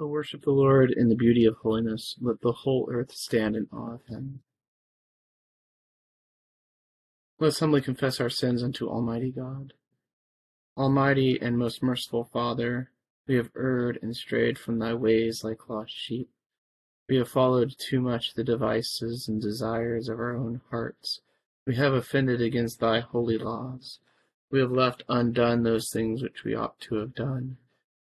O worship the Lord in the beauty of holiness. Let the whole earth stand in awe of him. Let us humbly confess our sins unto Almighty God. Almighty and most merciful Father, we have erred and strayed from thy ways like lost sheep. We have followed too much the devices and desires of our own hearts. We have offended against thy holy laws. We have left undone those things which we ought to have done.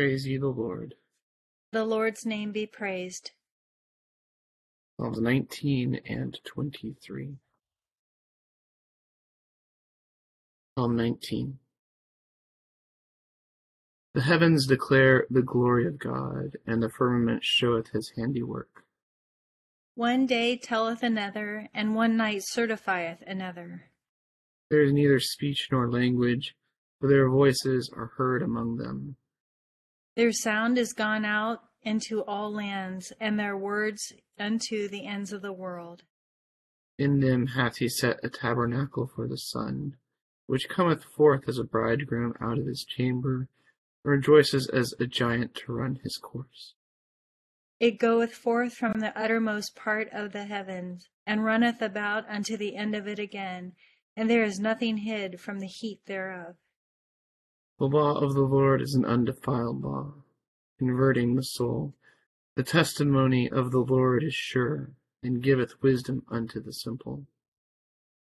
Praise ye the Lord. The Lord's name be praised. Psalms 19 and 23. Psalm 19. The heavens declare the glory of God, and the firmament showeth his handiwork. One day telleth another, and one night certifieth another. There is neither speech nor language, for their voices are heard among them. Their sound is gone out into all lands, and their words unto the ends of the world. In them hath he set a tabernacle for the sun, which cometh forth as a bridegroom out of his chamber, and rejoices as a giant to run his course. It goeth forth from the uttermost part of the heavens, and runneth about unto the end of it again, and there is nothing hid from the heat thereof. The law of the Lord is an undefiled law, converting the soul. The testimony of the Lord is sure, and giveth wisdom unto the simple.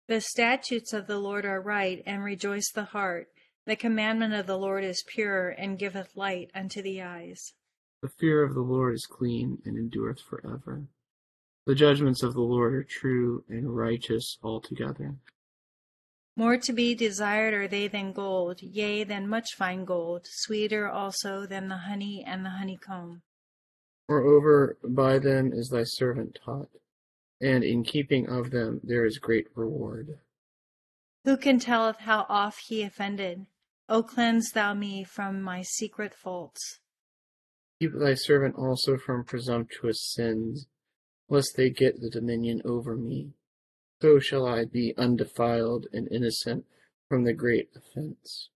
The statutes of the Lord are right, and rejoice the heart. The commandment of the Lord is pure, and giveth light unto the eyes. The fear of the Lord is clean, and endureth for ever. The judgments of the Lord are true and righteous altogether. More to be desired are they than gold, yea, than much fine gold, sweeter also than the honey and the honeycomb. Moreover, by them is thy servant taught, and in keeping of them there is great reward. Who can telleth how oft he offended? O cleanse thou me from my secret faults. Keep thy servant also from presumptuous sins, lest they get the dominion over me so shall I be undefiled and innocent from the great offense.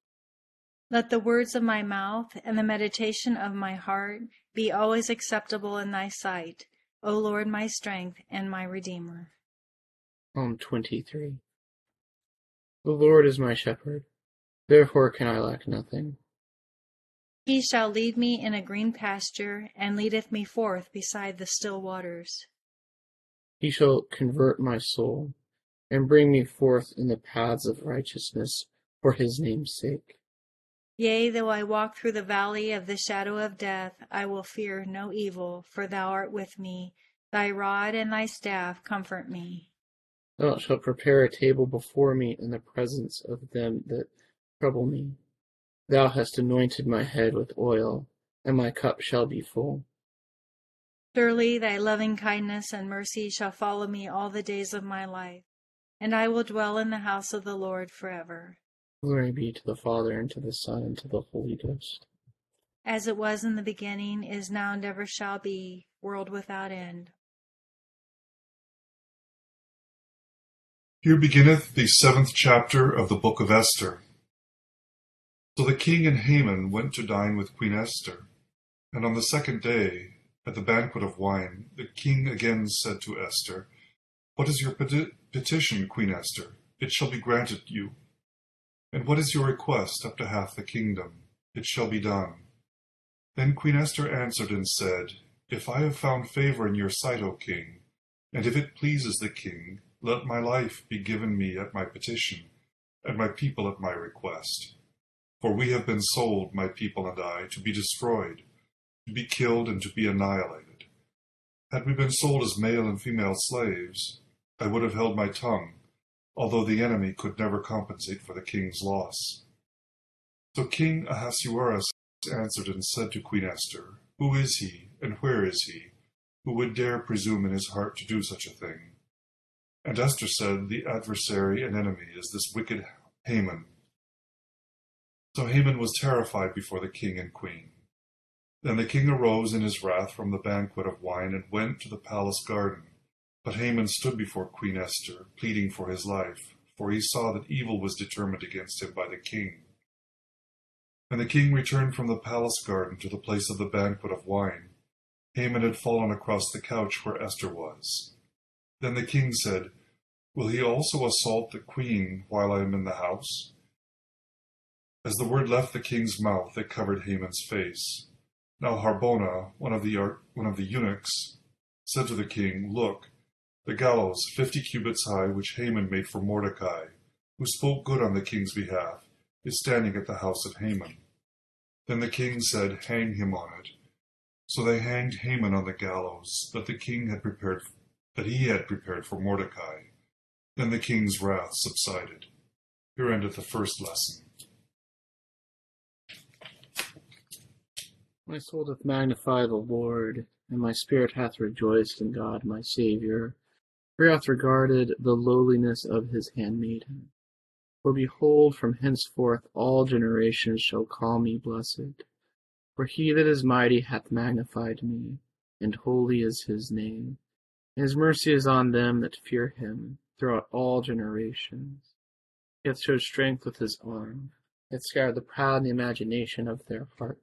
Let the words of my mouth and the meditation of my heart be always acceptable in thy sight, O Lord, my strength and my Redeemer. Psalm 23 The Lord is my shepherd, therefore can I lack nothing. He shall lead me in a green pasture, and leadeth me forth beside the still waters. He shall convert my soul and bring me forth in the paths of righteousness for his name's sake. Yea, though I walk through the valley of the shadow of death, I will fear no evil, for thou art with me. Thy rod and thy staff comfort me. Thou shalt prepare a table before me in the presence of them that trouble me. Thou hast anointed my head with oil, and my cup shall be full. Surely thy loving kindness and mercy shall follow me all the days of my life and I will dwell in the house of the Lord forever. Glory be to the Father, and to the Son, and to the Holy Ghost. As it was in the beginning, is now, and ever shall be, world without end. Here beginneth the seventh chapter of the book of Esther. So the king and Haman went to dine with Queen Esther. And on the second day, at the banquet of wine, the king again said to Esther, What is your peti- petition, Queen Esther? It shall be granted you. And what is your request up to half the kingdom? It shall be done. Then Queen Esther answered and said, If I have found favor in your sight, O king, and if it pleases the king, let my life be given me at my petition, and my people at my request. For we have been sold, my people and I, to be destroyed, to be killed, and to be annihilated. Had we been sold as male and female slaves, I would have held my tongue, although the enemy could never compensate for the king's loss. So King Ahasuerus answered and said to Queen Esther, Who is he, and where is he, who would dare presume in his heart to do such a thing? And Esther said, The adversary and enemy is this wicked Haman. So Haman was terrified before the king and queen. Then the king arose in his wrath from the banquet of wine and went to the palace garden. But Haman stood before Queen Esther, pleading for his life, for he saw that evil was determined against him by the king. And the king returned from the palace garden to the place of the banquet of wine. Haman had fallen across the couch where Esther was. Then the king said, Will he also assault the queen while I am in the house? As the word left the king's mouth, it covered Haman's face. Now Harbona, one of the one of the eunuchs, said to the king, Look, the gallows, fifty cubits high, which Haman made for Mordecai, who spoke good on the king's behalf, is standing at the house of Haman. Then the king said, Hang him on it. So they hanged Haman on the gallows that the king had prepared that he had prepared for Mordecai. Then the king's wrath subsided. Here endeth the first lesson. My soul doth magnify the Lord, and my spirit hath rejoiced in God my Saviour, for he hath regarded the lowliness of his handmaiden. For behold, from henceforth all generations shall call me blessed. For he that is mighty hath magnified me, and holy is his name. And his mercy is on them that fear him throughout all generations. He hath showed strength with his arm, hath scattered the proud in the imagination of their hearts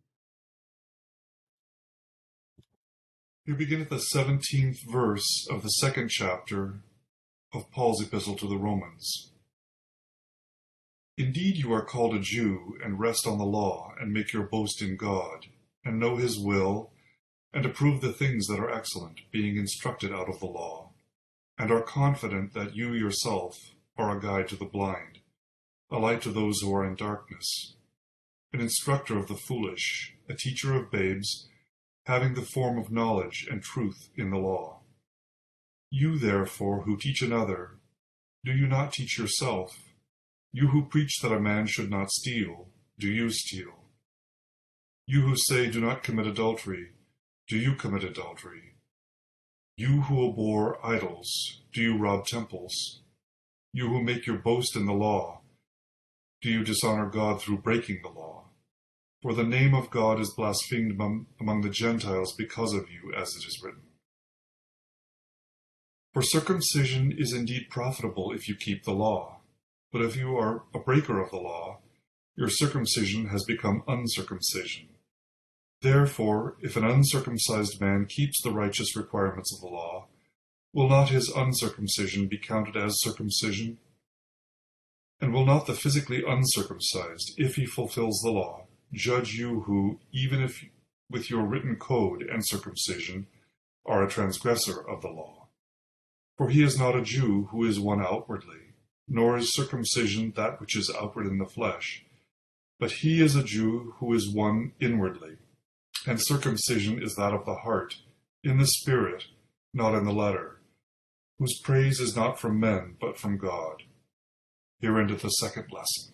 Here beginneth the seventeenth verse of the second chapter of Paul's epistle to the Romans. Indeed, you are called a Jew, and rest on the law, and make your boast in God, and know his will, and approve the things that are excellent, being instructed out of the law, and are confident that you yourself are a guide to the blind, a light to those who are in darkness, an instructor of the foolish, a teacher of babes, having the form of knowledge and truth in the law. You, therefore, who teach another, do you not teach yourself? You who preach that a man should not steal, do you steal? You who say, Do not commit adultery, do you commit adultery? You who abhor idols, do you rob temples? You who make your boast in the law, do you dishonor God through breaking the law? For the name of God is blasphemed among the Gentiles because of you, as it is written. For circumcision is indeed profitable if you keep the law, but if you are a breaker of the law, your circumcision has become uncircumcision. Therefore, if an uncircumcised man keeps the righteous requirements of the law, will not his uncircumcision be counted as circumcision? And will not the physically uncircumcised, if he fulfills the law, judge you who, even if with your written code and circumcision, are a transgressor of the law. For he is not a Jew who is one outwardly, nor is circumcision that which is outward in the flesh, but he is a Jew who is one inwardly, and circumcision is that of the heart, in the Spirit, not in the letter, whose praise is not from men, but from God. Here endeth the second lesson.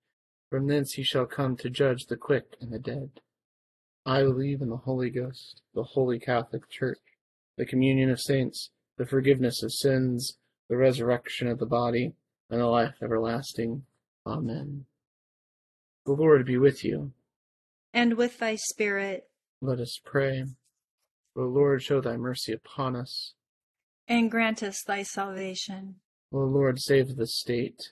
From thence he shall come to judge the quick and the dead. I believe in the Holy Ghost, the holy Catholic Church, the communion of saints, the forgiveness of sins, the resurrection of the body, and the life everlasting. Amen. The Lord be with you. And with thy spirit. Let us pray. O Lord, show thy mercy upon us. And grant us thy salvation. O Lord, save the state.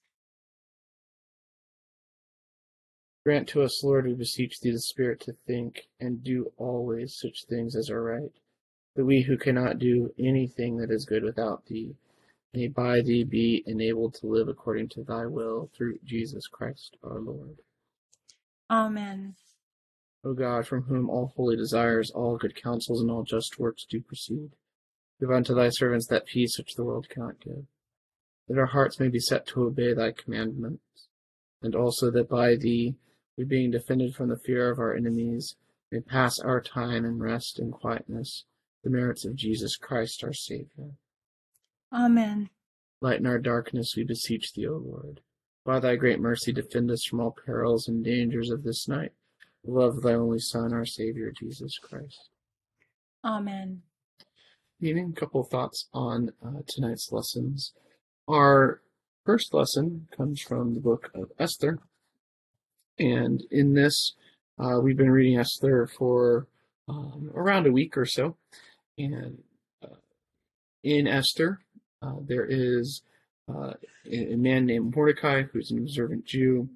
Grant to us, Lord, we beseech thee, the Spirit to think and do always such things as are right, that we who cannot do anything that is good without thee may by thee be enabled to live according to thy will through Jesus Christ our Lord. Amen. O God, from whom all holy desires, all good counsels, and all just works do proceed, give unto thy servants that peace which the world cannot give, that our hearts may be set to obey thy commandments, and also that by thee we being defended from the fear of our enemies, may pass our time in rest and quietness, the merits of Jesus Christ our Saviour. Amen. Lighten our darkness, we beseech thee, O Lord. By thy great mercy, defend us from all perils and dangers of this night. Love thy only Son, our Saviour, Jesus Christ. Amen. Evening, a couple of thoughts on uh, tonight's lessons. Our first lesson comes from the book of Esther, and in this, uh, we've been reading Esther for um, around a week or so. And uh, in Esther, uh, there is uh, a man named Mordecai who's an observant Jew,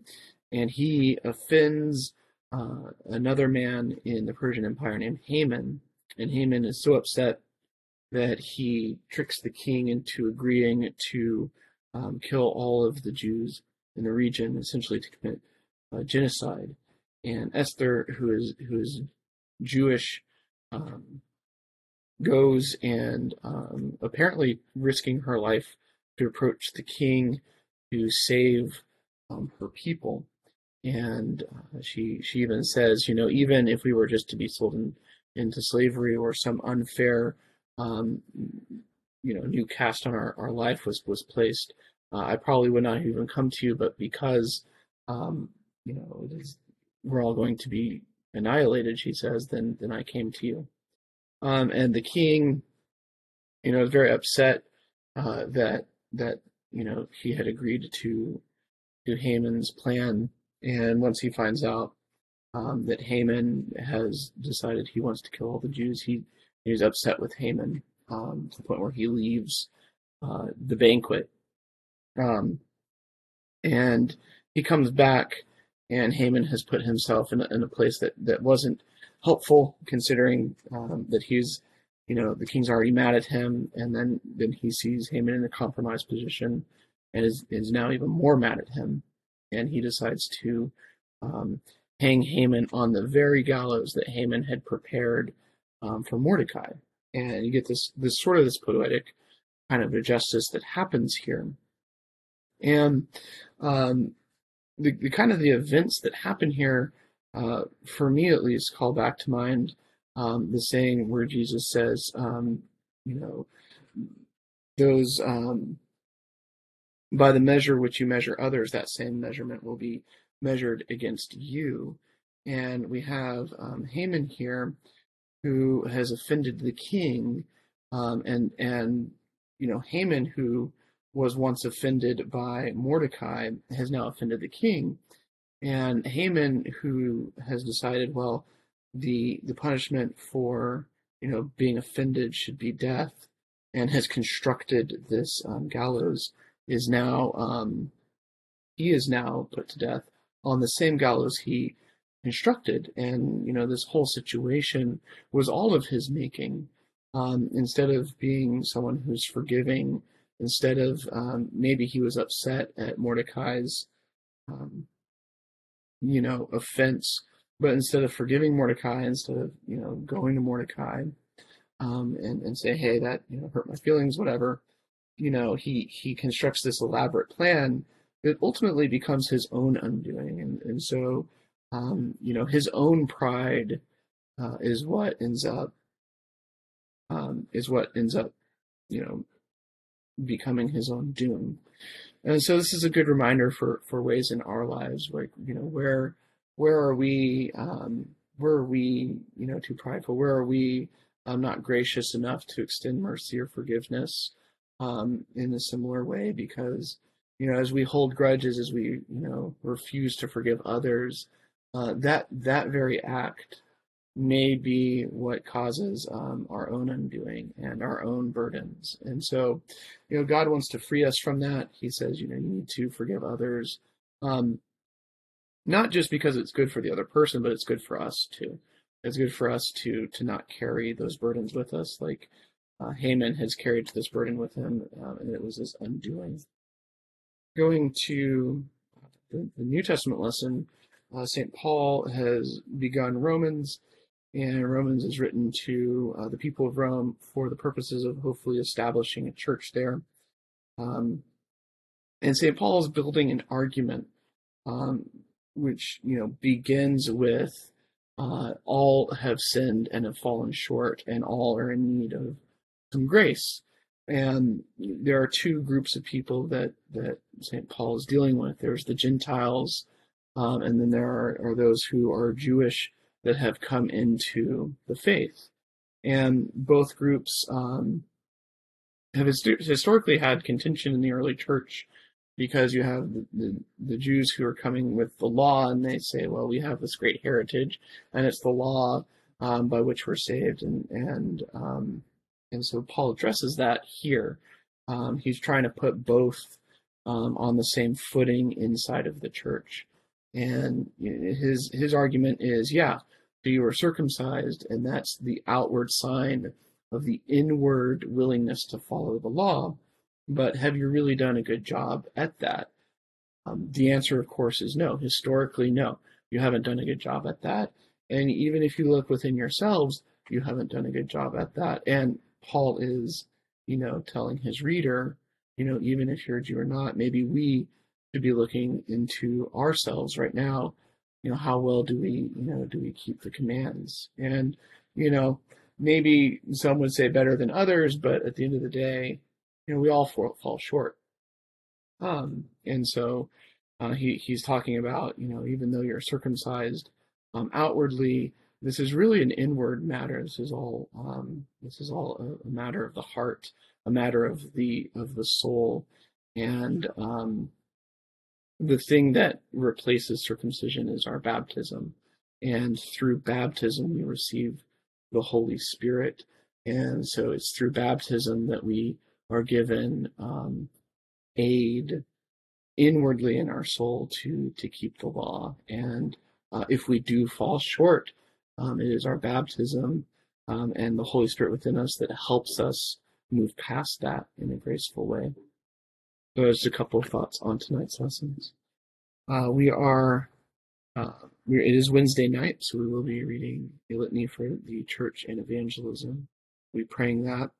and he offends uh, another man in the Persian Empire named Haman. And Haman is so upset that he tricks the king into agreeing to um, kill all of the Jews in the region, essentially to commit uh, genocide. And Esther, who is who is Jewish, um, goes and um, apparently risking her life to approach the king to save um, her people. And uh, she she even says, you know, even if we were just to be sold in, into slavery or some unfair, um, you know, new cast on our, our life was was placed, uh, I probably would not even come to you. But because um, you know, we're all going to be annihilated, she says, then, then I came to you. Um, and the king, you know, is very upset, uh, that, that, you know, he had agreed to, to Haman's plan. And once he finds out, um, that Haman has decided he wants to kill all the Jews, he, he's upset with Haman, um, to the point where he leaves, uh, the banquet. Um, and he comes back and Haman has put himself in a, in a place that, that wasn't helpful, considering um, that he's, you know, the king's already mad at him, and then then he sees Haman in a compromised position, and is is now even more mad at him, and he decides to um, hang Haman on the very gallows that Haman had prepared um, for Mordecai, and you get this this sort of this poetic kind of injustice that happens here. And um, the, the kind of the events that happen here, uh, for me at least, call back to mind um, the saying where Jesus says, um, you know, those um, by the measure which you measure others, that same measurement will be measured against you. And we have um, Haman here, who has offended the king, um, and and you know Haman, who was once offended by Mordecai, has now offended the king. And Haman, who has decided, well, the the punishment for you know being offended should be death, and has constructed this um, gallows, is now um, he is now put to death on the same gallows he constructed, and you know this whole situation was all of his making. Um, instead of being someone who's forgiving instead of um, maybe he was upset at Mordecai's, um, you know, offense, but instead of forgiving Mordecai, instead of you know going to Mordecai um, and and say, hey, that you know hurt my feelings, whatever, you know, he he constructs this elaborate plan that ultimately becomes his own undoing, and and so um, you know his own pride uh, is what ends up um, is what ends up you know becoming his own doom. And so this is a good reminder for for ways in our lives where you know where where are we um, where are we you know too prideful? Where are we um, not gracious enough to extend mercy or forgiveness um, in a similar way? Because you know as we hold grudges, as we you know refuse to forgive others, uh, that that very act may be what causes um, our own undoing and our own burdens. And so, you know, God wants to free us from that. He says, you know, you need to forgive others, um, not just because it's good for the other person, but it's good for us too. It's good for us to to not carry those burdens with us, like uh, Haman has carried this burden with him, uh, and it was his undoing. Going to the, the New Testament lesson, uh, St. Paul has begun Romans and Romans is written to uh, the people of Rome for the purposes of hopefully establishing a church there. Um, and St. Paul is building an argument, um, which you know begins with uh, all have sinned and have fallen short, and all are in need of some grace. And there are two groups of people that that St. Paul is dealing with. There's the Gentiles, um, and then there are, are those who are Jewish that have come into the faith. And both groups um, have historically had contention in the early church because you have the, the, the, Jews who are coming with the law and they say, well, we have this great heritage and it's the law um, by which we're saved. And, and, um, and so Paul addresses that here. Um, he's trying to put both um, on the same footing inside of the church. And his, his argument is, yeah, you are circumcised, and that's the outward sign of the inward willingness to follow the law. But have you really done a good job at that? Um, the answer, of course, is no. Historically, no. You haven't done a good job at that. And even if you look within yourselves, you haven't done a good job at that. And Paul is, you know, telling his reader, you know, even if you're a Jew or not, maybe we should be looking into ourselves right now you know, how well do we, you know, do we keep the commands? And, you know, maybe some would say better than others, but at the end of the day, you know, we all fall, fall short. Um, and so uh, he he's talking about, you know, even though you're circumcised um, outwardly, this is really an inward matter. This is all um, this is all a, a, matter of the heart, a matter of the of the soul, and um, the thing that replaces circumcision is our baptism. And through baptism, we receive the Holy Spirit. And so it's through baptism that we are given um, aid inwardly in our soul to, to keep the law. And uh, if we do fall short, um, it is our baptism um, and the Holy Spirit within us that helps us move past that in a graceful way. So there's a couple of thoughts on tonight's lessons. Uh, we are, uh, it is Wednesday night, so we will be reading a litany for the church and evangelism. We'll be praying that.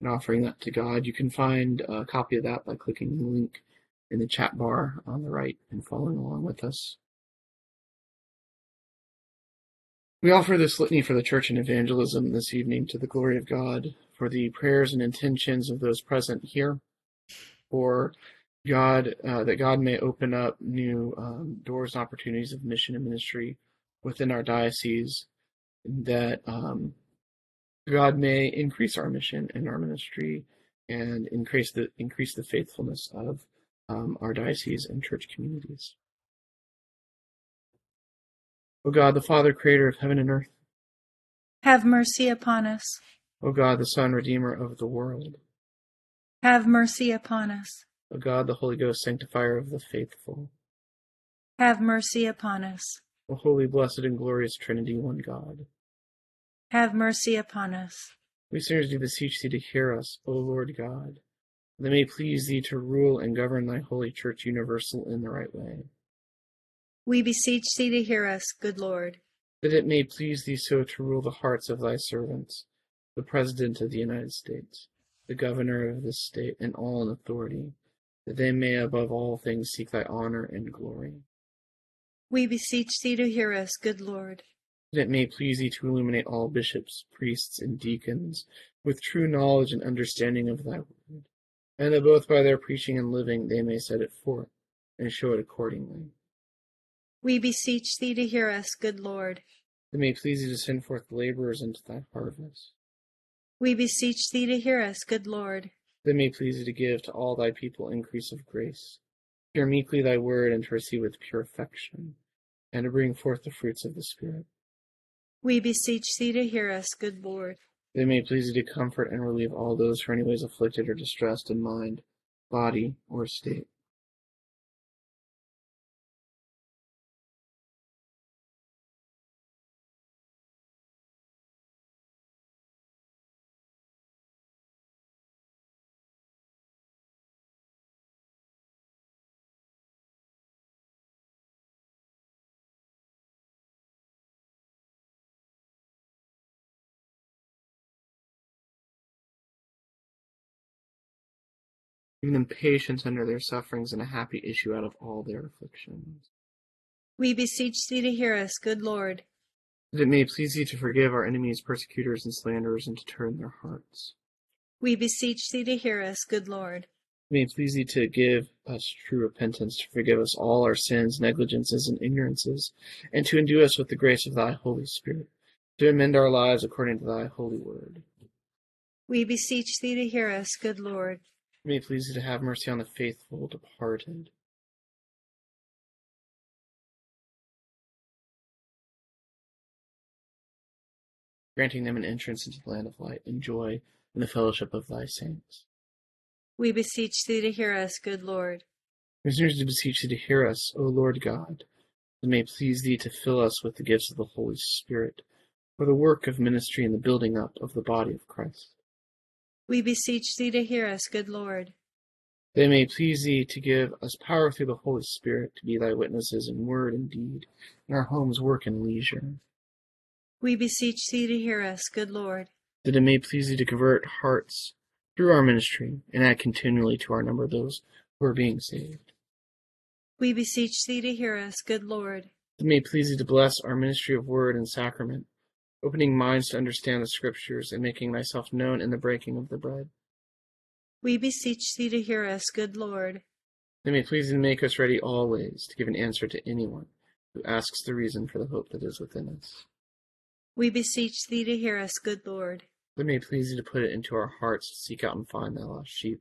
and offering that to God. You can find a copy of that by clicking the link in the chat bar on the right and following along with us. We offer this litany for the church and evangelism this evening to the glory of God, for the prayers and intentions of those present here, for God, uh, that God may open up new um, doors and opportunities of mission and ministry within our diocese, that um, God may increase our mission and our ministry and increase the increase the faithfulness of um, our diocese and church communities. O God, the Father, creator of heaven and earth, Have mercy upon us. O God, the Son, redeemer of the world, Have mercy upon us. O God, the Holy Ghost, sanctifier of the faithful, Have mercy upon us. O holy, blessed, and glorious Trinity, one God. Have mercy upon us. We sinners do beseech thee to hear us, O Lord God, that it may please thee to rule and govern thy holy church universal in the right way. We beseech thee to hear us, good Lord. That it may please thee so to rule the hearts of thy servants, the President of the United States, the Governor of this state, and all in authority, that they may above all things seek thy honor and glory. We beseech thee to hear us, good Lord. That it may please thee to illuminate all bishops, priests, and deacons with true knowledge and understanding of thy word, and that both by their preaching and living they may set it forth and show it accordingly. We beseech thee to hear us, good Lord. That it may please thee to send forth laborers into thy harvest. We beseech thee to hear us, good Lord. That may please thee to give to all thy people increase of grace, hear meekly thy word, and to receive with pure affection, and to bring forth the fruits of the Spirit. We beseech thee to hear us, good Lord. That may please thee to comfort and relieve all those who are anyways afflicted or distressed in mind, body, or state. Give them patience under their sufferings and a happy issue out of all their afflictions. We beseech thee to hear us, good Lord. That it may please thee to forgive our enemies, persecutors, and slanderers, and to turn their hearts. We beseech thee to hear us, good Lord. It may please thee to give us true repentance, to forgive us all our sins, negligences, and ignorances, and to endue us with the grace of thy Holy Spirit, to amend our lives according to thy holy word. We beseech thee to hear us, good Lord. It may please thee to have mercy on the faithful departed. Granting them an entrance into the land of light and joy in the fellowship of thy saints. We beseech thee to hear us, good Lord. We do beseech thee to hear us, O Lord God. It may please thee to fill us with the gifts of the Holy Spirit for the work of ministry and the building up of the body of Christ. We beseech thee to hear us, good Lord. They may please thee to give us power through the Holy Spirit to be thy witnesses in word and deed, in our homes, work, and leisure. We beseech thee to hear us, good Lord. That it may please thee to convert hearts through our ministry, and add continually to our number those who are being saved. We beseech thee to hear us, good Lord. That it may please thee to bless our ministry of word and sacrament, opening minds to understand the Scriptures, and making thyself known in the breaking of the bread. We beseech thee to hear us, good Lord. It may please thee to make us ready always to give an answer to anyone who asks the reason for the hope that is within us. We beseech thee to hear us, good Lord. It may please thee to put it into our hearts to seek out and find thy lost sheep,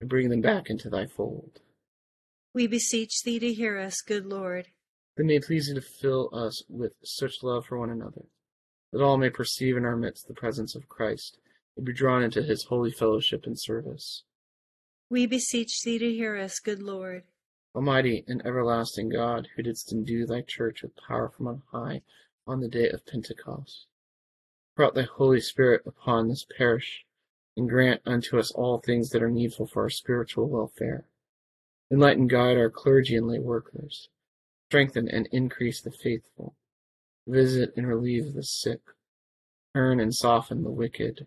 and bring them back into thy fold. We beseech thee to hear us, good Lord. It may please thee to fill us with such love for one another, that all may perceive in our midst the presence of Christ, and be drawn into his holy fellowship and service. We beseech thee to hear us, good Lord. Almighty and everlasting God, who didst endue thy church with power from on high on the day of Pentecost, pour out thy Holy Spirit upon this parish, and grant unto us all things that are needful for our spiritual welfare. Enlighten, guide our clergy and lay workers. Strengthen and increase the faithful. Visit and relieve the sick. Turn and soften the wicked.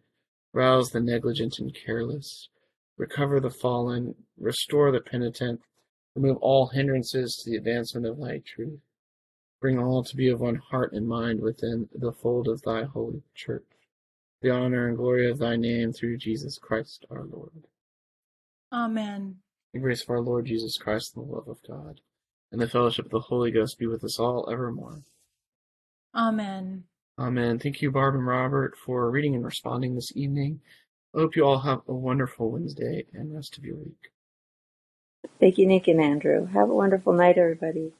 Rouse the negligent and careless. Recover the fallen. Restore the penitent. Remove all hindrances to the advancement of thy truth. Bring all to be of one heart and mind within the fold of thy holy church. The honor and glory of thy name through Jesus Christ our Lord. Amen. The grace of our Lord Jesus Christ and the love of God and the fellowship of the Holy Ghost be with us all evermore. Amen. Amen. Thank you, Barb and Robert, for reading and responding this evening. I hope you all have a wonderful Wednesday and rest of your week. Thank you, Nick and Andrew. Have a wonderful night, everybody.